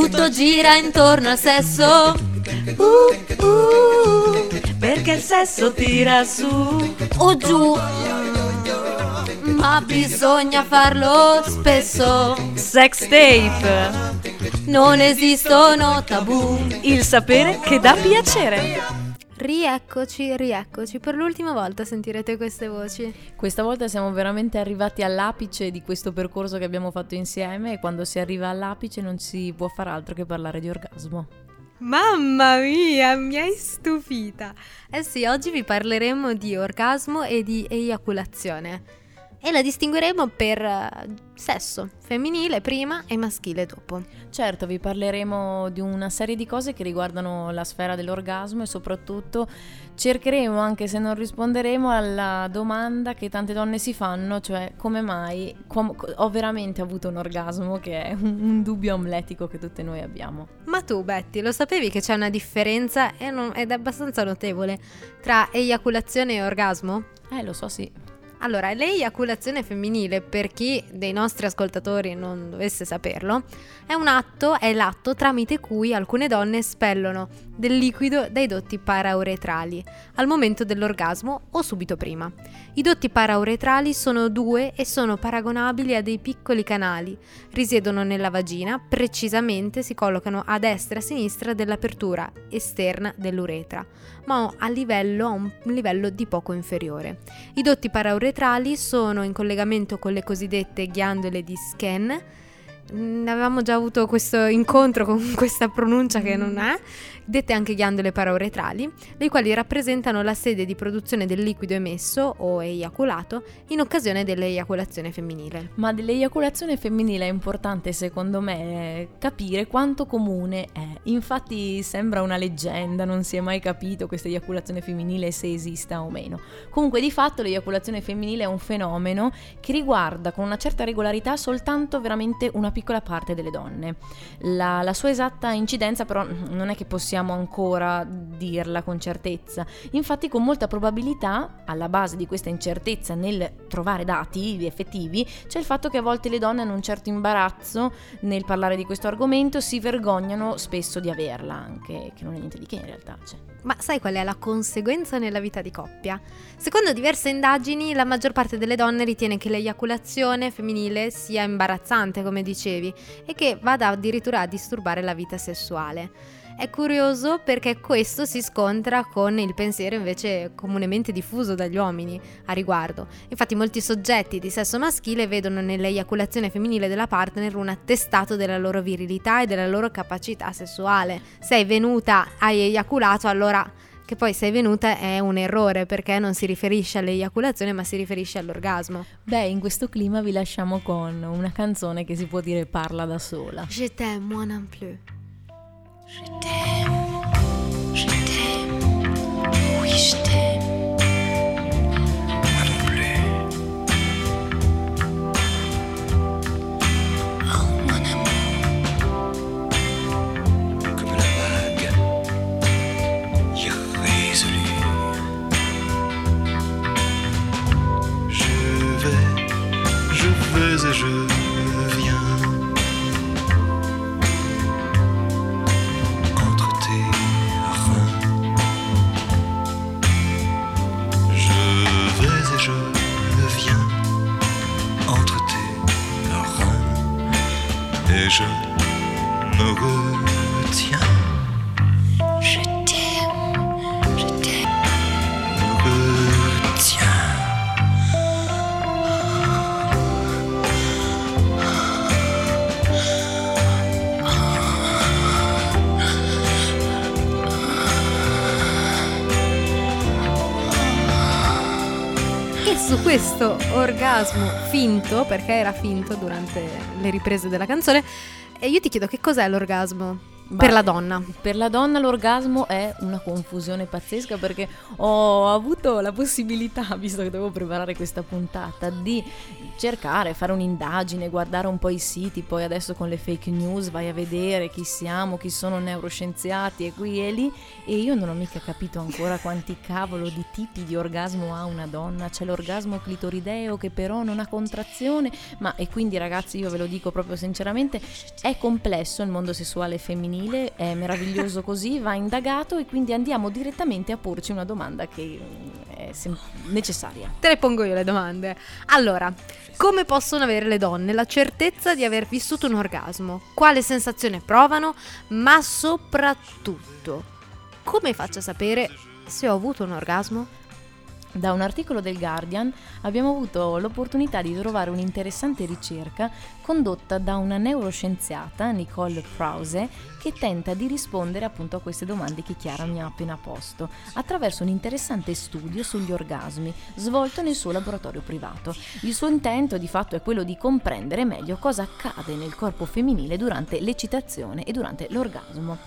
Tutto gira intorno al sesso. Uh, uh, Perché il sesso tira su. o giù. Ma bisogna farlo spesso. Sex tape. Non esistono tabù. Il sapere che dà piacere. Rieccoci, rieccoci. Per l'ultima volta sentirete queste voci. Questa volta siamo veramente arrivati all'apice di questo percorso che abbiamo fatto insieme e quando si arriva all'apice non si può far altro che parlare di orgasmo. Mamma mia, mi hai stupita. Eh sì, oggi vi parleremo di orgasmo e di eiaculazione. E la distingueremo per eh, sesso, femminile prima e maschile dopo. Certo, vi parleremo di una serie di cose che riguardano la sfera dell'orgasmo e soprattutto cercheremo, anche se non risponderemo, alla domanda che tante donne si fanno, cioè come mai com- ho veramente avuto un orgasmo, che è un, un dubbio amletico che tutte noi abbiamo. Ma tu, Betty, lo sapevi che c'è una differenza non- ed è abbastanza notevole tra eiaculazione e orgasmo? Eh, lo so, sì. Allora, l'eiaculazione femminile, per chi dei nostri ascoltatori non dovesse saperlo, è un atto, è l'atto tramite cui alcune donne espellono del liquido dai dotti parauretrali al momento dell'orgasmo o subito prima. I dotti parauretrali sono due e sono paragonabili a dei piccoli canali. Risiedono nella vagina, precisamente si collocano a destra e a sinistra dell'apertura esterna dell'uretra, ma a livello, a un livello di poco inferiore. I dotti parauretrali sono in collegamento con le cosiddette ghiandole di Skene. Mm, Avevamo già avuto questo incontro con questa pronuncia che non è, dette anche ghiandole parauretrali, le quali rappresentano la sede di produzione del liquido emesso o eiaculato in occasione dell'eiaculazione femminile. Ma dell'eiaculazione femminile è importante secondo me capire quanto comune è. Infatti sembra una leggenda, non si è mai capito questa eiaculazione femminile se esista o meno. Comunque di fatto l'eiaculazione femminile è un fenomeno che riguarda con una certa regolarità soltanto veramente una piccola parte delle donne. La, la sua esatta incidenza però non è che possiamo ancora dirla con certezza. Infatti con molta probabilità alla base di questa incertezza nel trovare dati effettivi c'è il fatto che a volte le donne hanno un certo imbarazzo nel parlare di questo argomento, si vergognano spesso di averla anche, che non è niente di che in realtà. Cioè. Ma sai qual è la conseguenza nella vita di coppia? Secondo diverse indagini, la maggior parte delle donne ritiene che l'eiaculazione femminile sia imbarazzante, come dicevi, e che vada addirittura a disturbare la vita sessuale. È curioso perché questo si scontra con il pensiero invece comunemente diffuso dagli uomini a riguardo. Infatti molti soggetti di sesso maschile vedono nell'eiaculazione femminile della partner un attestato della loro virilità e della loro capacità sessuale. Sei venuta, hai eiaculato, allora che poi sei venuta è un errore perché non si riferisce all'eiaculazione ma si riferisce all'orgasmo. Beh, in questo clima vi lasciamo con una canzone che si può dire parla da sola. Je t'aime, moi non plus. Oui, je viens. Entre tes reins. Je vais et je viens entre tes reins et je me questo orgasmo finto, perché era finto durante le riprese della canzone, e io ti chiedo che cos'è l'orgasmo? Per la donna. Per la donna l'orgasmo è una confusione pazzesca perché ho avuto la possibilità, visto che dovevo preparare questa puntata, di cercare, fare un'indagine, guardare un po' i siti, poi adesso con le fake news vai a vedere chi siamo, chi sono neuroscienziati e qui e lì e io non ho mica capito ancora quanti cavolo di tipi di orgasmo ha una donna, c'è l'orgasmo clitorideo che però non ha contrazione, ma e quindi ragazzi io ve lo dico proprio sinceramente, è complesso il mondo sessuale femminile femminile è meraviglioso così, va indagato e quindi andiamo direttamente a porci una domanda che mm, è sem- necessaria. Te le pongo io le domande. Allora, come possono avere le donne la certezza di aver vissuto un orgasmo? Quale sensazione provano? Ma soprattutto, come faccio a sapere se ho avuto un orgasmo? Da un articolo del Guardian abbiamo avuto l'opportunità di trovare un'interessante ricerca condotta da una neuroscienziata, Nicole Krause, che tenta di rispondere appunto a queste domande che Chiara mi ha appena posto, attraverso un interessante studio sugli orgasmi svolto nel suo laboratorio privato. Il suo intento di fatto è quello di comprendere meglio cosa accade nel corpo femminile durante l'eccitazione e durante l'orgasmo.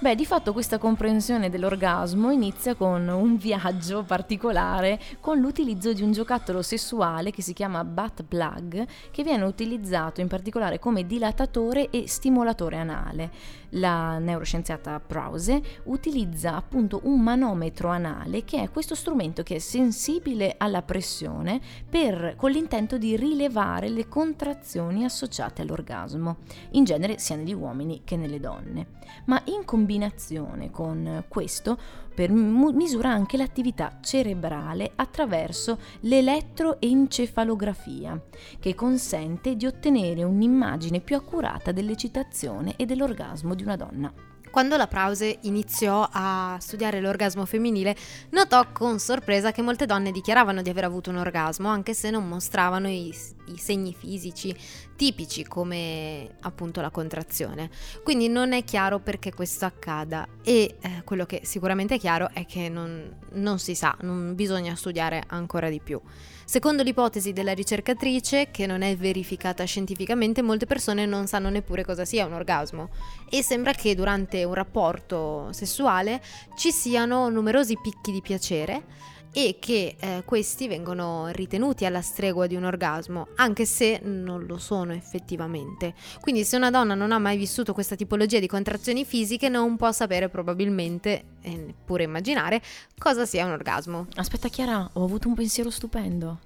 Beh, di fatto questa comprensione dell'orgasmo inizia con un viaggio particolare con l'utilizzo di un giocattolo sessuale che si chiama butt plug, che viene utilizzato in particolare come dilatatore e stimolatore anale. La neuroscienziata Brause utilizza appunto un manometro anale che è questo strumento che è sensibile alla pressione per, con l'intento di rilevare le contrazioni associate all'orgasmo, in genere sia negli uomini che nelle donne. Ma in combinazione con questo per misura anche l'attività cerebrale attraverso l'elettroencefalografia, che consente di ottenere un'immagine più accurata dell'eccitazione e dell'orgasmo di una donna. Quando la Prause iniziò a studiare l'orgasmo femminile, notò con sorpresa che molte donne dichiaravano di aver avuto un orgasmo, anche se non mostravano i, i segni fisici tipici come appunto la contrazione. Quindi non è chiaro perché questo accada e eh, quello che sicuramente è chiaro è che non, non si sa, non bisogna studiare ancora di più. Secondo l'ipotesi della ricercatrice, che non è verificata scientificamente, molte persone non sanno neppure cosa sia un orgasmo. E sembra che durante un rapporto sessuale ci siano numerosi picchi di piacere e che eh, questi vengono ritenuti alla stregua di un orgasmo, anche se non lo sono effettivamente. Quindi se una donna non ha mai vissuto questa tipologia di contrazioni fisiche non può sapere probabilmente, e neppure immaginare, cosa sia un orgasmo. Aspetta Chiara, ho avuto un pensiero stupendo.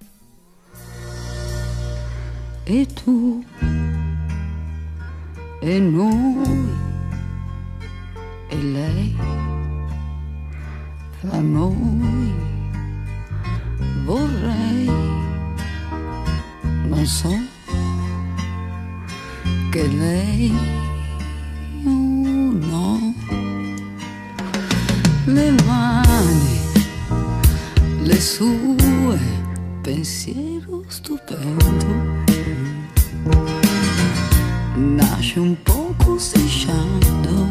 E tu e noi e lei fra noi non so, che lei oh no, le mani, le sue, pensiero stupendo, nasce un poco strisciando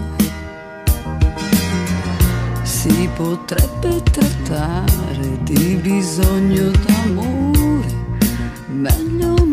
si potrebbe trattare di bisogno d'amore, meglio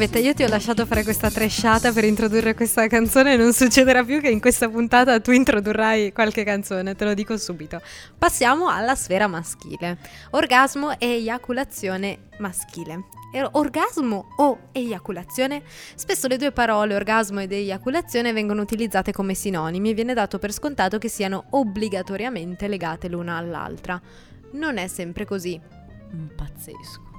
Elisabetta, io ti ho lasciato fare questa tresciata per introdurre questa canzone non succederà più che in questa puntata tu introdurrai qualche canzone, te lo dico subito. Passiamo alla sfera maschile. Orgasmo e eiaculazione maschile orgasmo o eiaculazione? Spesso le due parole orgasmo ed eiaculazione vengono utilizzate come sinonimi e viene dato per scontato che siano obbligatoriamente legate l'una all'altra. Non è sempre così. Pazzesco.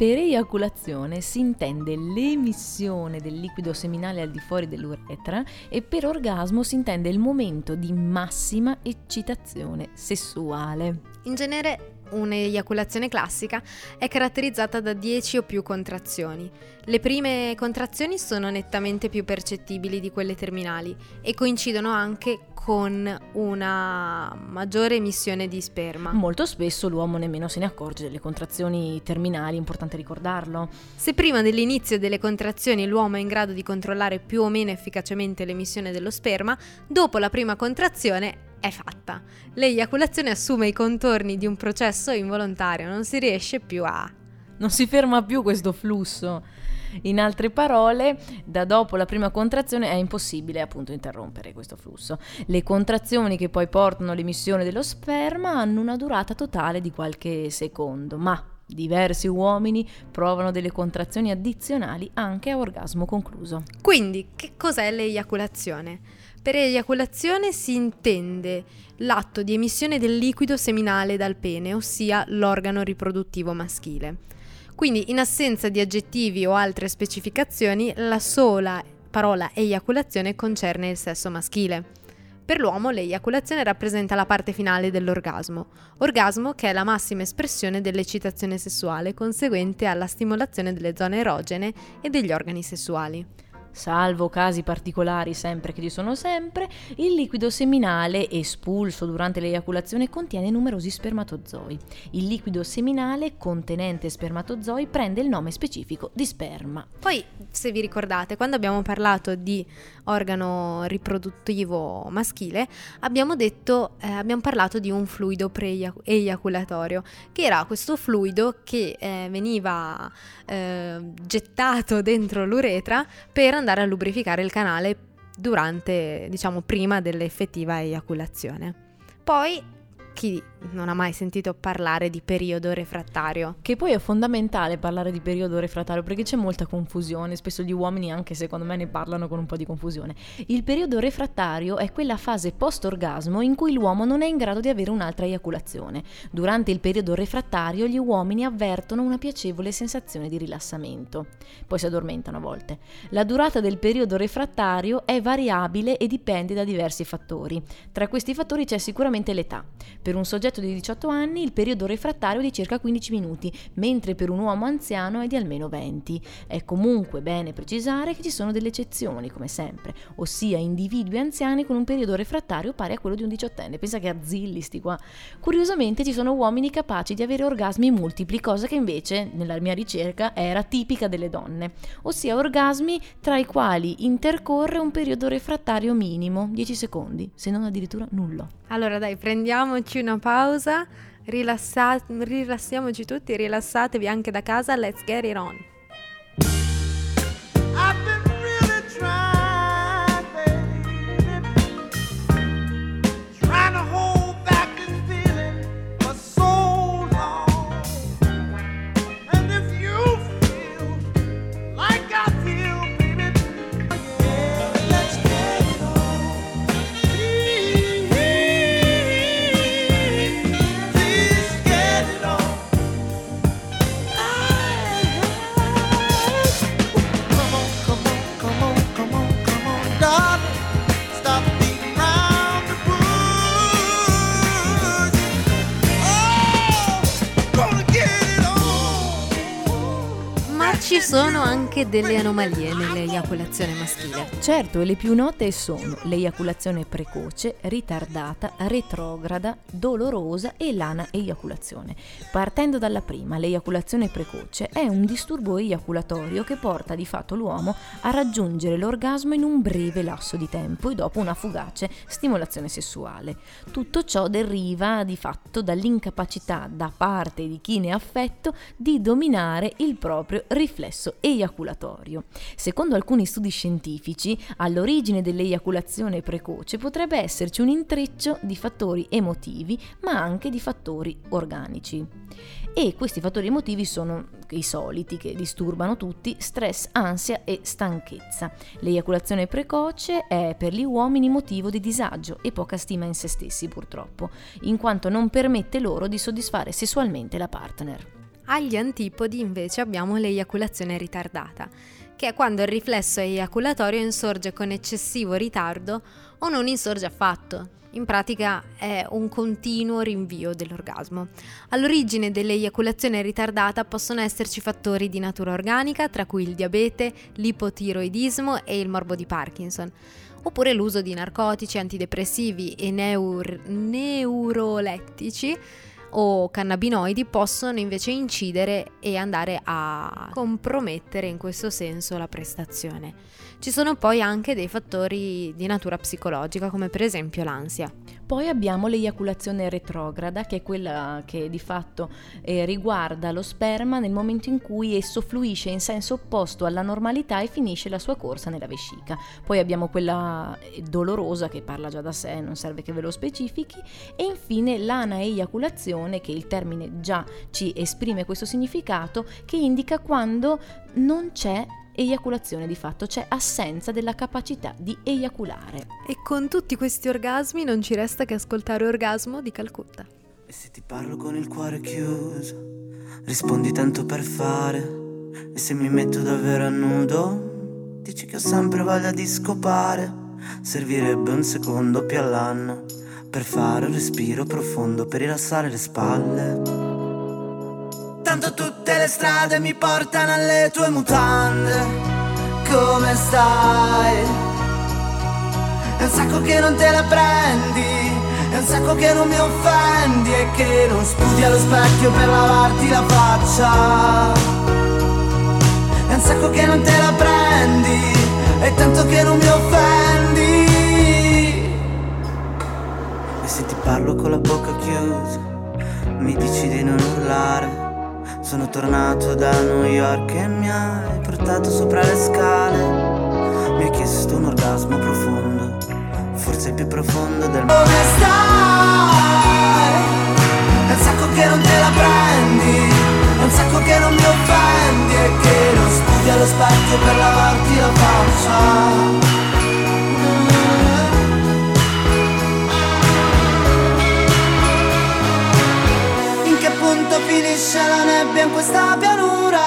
Per eiaculazione si intende l'emissione del liquido seminale al di fuori dell'uretra e per orgasmo si intende il momento di massima eccitazione sessuale. In genere un'eiaculazione classica è caratterizzata da 10 o più contrazioni. Le prime contrazioni sono nettamente più percettibili di quelle terminali e coincidono anche con una maggiore emissione di sperma. Molto spesso l'uomo nemmeno se ne accorge delle contrazioni terminali, è importante ricordarlo. Se prima dell'inizio delle contrazioni l'uomo è in grado di controllare più o meno efficacemente l'emissione dello sperma, dopo la prima contrazione è fatta. L'eiaculazione assume i contorni di un processo involontario, non si riesce più a... Non si ferma più questo flusso. In altre parole, da dopo la prima contrazione è impossibile appunto interrompere questo flusso. Le contrazioni che poi portano all'emissione dello sperma hanno una durata totale di qualche secondo, ma diversi uomini provano delle contrazioni addizionali anche a orgasmo concluso. Quindi, che cos'è l'eiaculazione? Per eiaculazione si intende l'atto di emissione del liquido seminale dal pene, ossia l'organo riproduttivo maschile. Quindi, in assenza di aggettivi o altre specificazioni, la sola parola eiaculazione concerne il sesso maschile. Per l'uomo l'eiaculazione rappresenta la parte finale dell'orgasmo, orgasmo che è la massima espressione dell'eccitazione sessuale conseguente alla stimolazione delle zone erogene e degli organi sessuali. Salvo casi particolari, sempre che ci sono sempre, il liquido seminale espulso durante l'eiaculazione contiene numerosi spermatozoi. Il liquido seminale contenente spermatozoi prende il nome specifico di sperma. Poi, se vi ricordate, quando abbiamo parlato di organo riproduttivo maschile, abbiamo detto, eh, abbiamo parlato di un fluido pre-eiaculatorio, che era questo fluido che eh, veniva eh, gettato dentro l'uretra per andare a lubrificare il canale durante, diciamo, prima dell'effettiva eiaculazione. Poi chi non ha mai sentito parlare di periodo refrattario? Che poi è fondamentale parlare di periodo refrattario perché c'è molta confusione, spesso gli uomini anche secondo me ne parlano con un po' di confusione. Il periodo refrattario è quella fase post-orgasmo in cui l'uomo non è in grado di avere un'altra eiaculazione. Durante il periodo refrattario gli uomini avvertono una piacevole sensazione di rilassamento, poi si addormentano a volte. La durata del periodo refrattario è variabile e dipende da diversi fattori. Tra questi fattori c'è sicuramente l'età. Per un soggetto di 18 anni il periodo refrattario è di circa 15 minuti, mentre per un uomo anziano è di almeno 20. È comunque bene precisare che ci sono delle eccezioni, come sempre, ossia individui anziani con un periodo refrattario pari a quello di un diciottenne. Pensa che azzilli sti qua. Curiosamente ci sono uomini capaci di avere orgasmi multipli, cosa che invece nella mia ricerca era tipica delle donne, ossia orgasmi tra i quali intercorre un periodo refrattario minimo, 10 secondi, se non addirittura nullo. Allora dai, prendiamoci una pausa, rilassa- rilassiamoci tutti, rilassatevi anche da casa, let's get it on. Sono anche delle anomalie nell'eiaculazione maschile. Certo, le più note sono l'eiaculazione precoce, ritardata, retrograda, dolorosa e l'ana eiaculazione. Partendo dalla prima, l'eiaculazione precoce è un disturbo eiaculatorio che porta di fatto l'uomo a raggiungere l'orgasmo in un breve lasso di tempo e dopo una fugace stimolazione sessuale. Tutto ciò deriva di fatto dall'incapacità da parte di chi ne è affetto di dominare il proprio riflesso eiaculatorio. Secondo alcuni studi scientifici, all'origine dell'eiaculazione precoce potrebbe esserci un intreccio di fattori emotivi, ma anche di fattori organici. E questi fattori emotivi sono i soliti che disturbano tutti, stress, ansia e stanchezza. L'eiaculazione precoce è per gli uomini motivo di disagio e poca stima in se stessi purtroppo, in quanto non permette loro di soddisfare sessualmente la partner. Agli antipodi invece abbiamo l'eiaculazione ritardata, che è quando il riflesso eiaculatorio insorge con eccessivo ritardo o non insorge affatto. In pratica è un continuo rinvio dell'orgasmo. All'origine dell'eiaculazione ritardata possono esserci fattori di natura organica, tra cui il diabete, l'ipotiroidismo e il morbo di Parkinson, oppure l'uso di narcotici, antidepressivi e neur- neurolettici o cannabinoidi possono invece incidere e andare a compromettere in questo senso la prestazione. Ci sono poi anche dei fattori di natura psicologica come per esempio l'ansia. Poi abbiamo l'eiaculazione retrograda, che è quella che di fatto eh, riguarda lo sperma nel momento in cui esso fluisce in senso opposto alla normalità e finisce la sua corsa nella vescica. Poi abbiamo quella eh, dolorosa che parla già da sé, non serve che ve lo specifichi. E infine l'anaeiaculazione, che il termine già ci esprime questo significato, che indica quando non c'è eiaculazione di fatto, c'è assenza della capacità di eiaculare. E con tutti questi orgasmi non ci resta che ascoltare Orgasmo di Calcutta. E se ti parlo con il cuore chiuso, rispondi tanto per fare. E se mi metto davvero a nudo, dici che ho sempre voglia di scopare. Servirebbe un secondo più all'anno per fare un respiro profondo, per rilassare le spalle. Tanto tutte le strade mi portano alle tue mutande. Come stai? È un sacco che non te la prendi, è un sacco che non mi offendi e che non sputi allo specchio per lavarti la faccia. È un sacco che non te la prendi, è tanto che non mi offendi. E se ti parlo con la bocca chiusa, mi dici di non urlare. Sono tornato da New York e mi hai portato sopra le scale. Mi hai chiesto un orgasmo profondo, forse più profondo del mondo. Come stai? È un sacco che non te la prendi, è un sacco che non mi offendi e che non sputi allo specchio per lavarti questa pianura?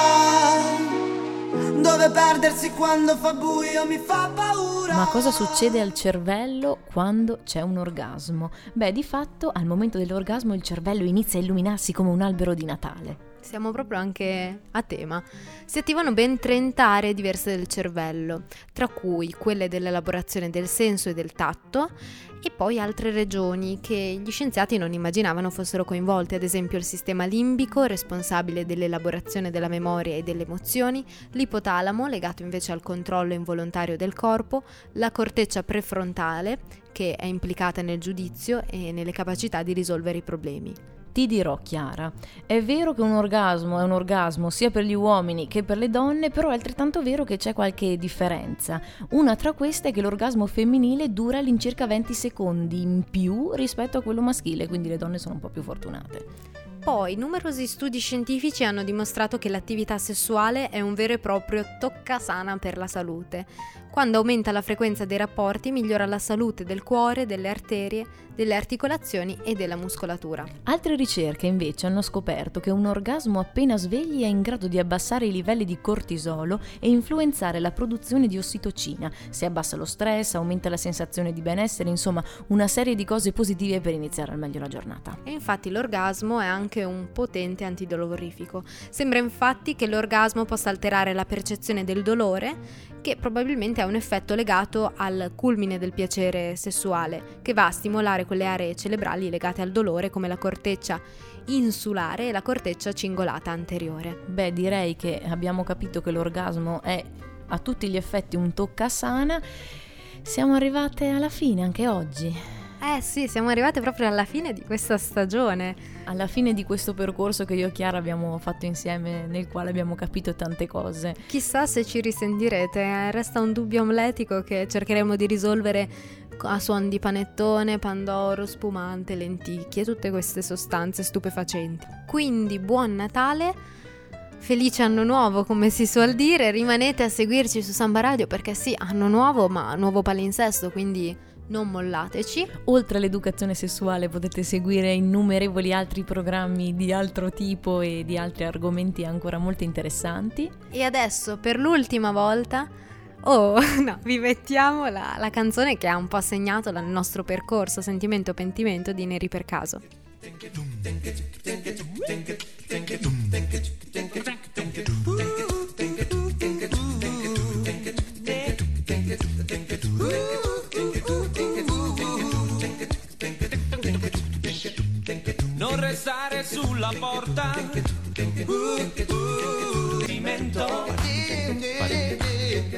Dove perdersi quando fa buio mi fa paura. Ma cosa succede al cervello quando c'è un orgasmo? Beh, di fatto al momento dell'orgasmo il cervello inizia a illuminarsi come un albero di Natale. Siamo proprio anche a tema. Si attivano ben 30 aree diverse del cervello, tra cui quelle dell'elaborazione del senso e del tatto, e poi altre regioni che gli scienziati non immaginavano fossero coinvolte, ad esempio il sistema limbico, responsabile dell'elaborazione della memoria e delle emozioni, l'ipotalamo, legato invece al controllo involontario del corpo, la corteccia prefrontale, che è implicata nel giudizio e nelle capacità di risolvere i problemi. Ti dirò, Chiara, è vero che un orgasmo è un orgasmo sia per gli uomini che per le donne, però è altrettanto vero che c'è qualche differenza. Una tra queste è che l'orgasmo femminile dura all'incirca 20 secondi in più rispetto a quello maschile, quindi le donne sono un po' più fortunate. Poi, numerosi studi scientifici hanno dimostrato che l'attività sessuale è un vero e proprio toccasana per la salute. Quando aumenta la frequenza dei rapporti migliora la salute del cuore, delle arterie, delle articolazioni e della muscolatura. Altre ricerche invece hanno scoperto che un orgasmo appena svegli è in grado di abbassare i livelli di cortisolo e influenzare la produzione di ossitocina. Si abbassa lo stress, aumenta la sensazione di benessere, insomma una serie di cose positive per iniziare al meglio la giornata. E infatti l'orgasmo è anche un potente antidolorifico. Sembra infatti che l'orgasmo possa alterare la percezione del dolore, che probabilmente ha un effetto legato al culmine del piacere sessuale, che va a stimolare quelle aree cerebrali legate al dolore come la corteccia insulare e la corteccia cingolata anteriore. Beh, direi che abbiamo capito che l'orgasmo è a tutti gli effetti un toccasana. Siamo arrivate alla fine anche oggi. Eh sì, siamo arrivate proprio alla fine di questa stagione. Alla fine di questo percorso che io e Chiara abbiamo fatto insieme, nel quale abbiamo capito tante cose. Chissà se ci risentirete, eh, resta un dubbio omletico che cercheremo di risolvere a suon di panettone, pandoro, spumante, lenticchie, tutte queste sostanze stupefacenti. Quindi buon Natale, felice anno nuovo come si suol dire, rimanete a seguirci su Samba Radio perché sì, anno nuovo ma nuovo palinsesto, quindi non mollateci. Oltre all'educazione sessuale potete seguire innumerevoli altri programmi di altro tipo e di altri argomenti ancora molto interessanti. E adesso, per l'ultima volta, oh, no, vi mettiamo la, la canzone che ha un po' segnato il nostro percorso, sentimento o pentimento di Neri per caso. Non restare sulla porta. Pentimento.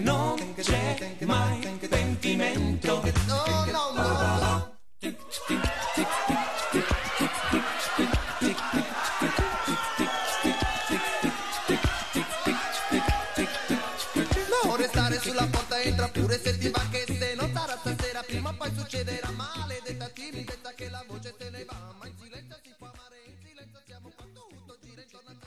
Non c'è mai pentimento. Non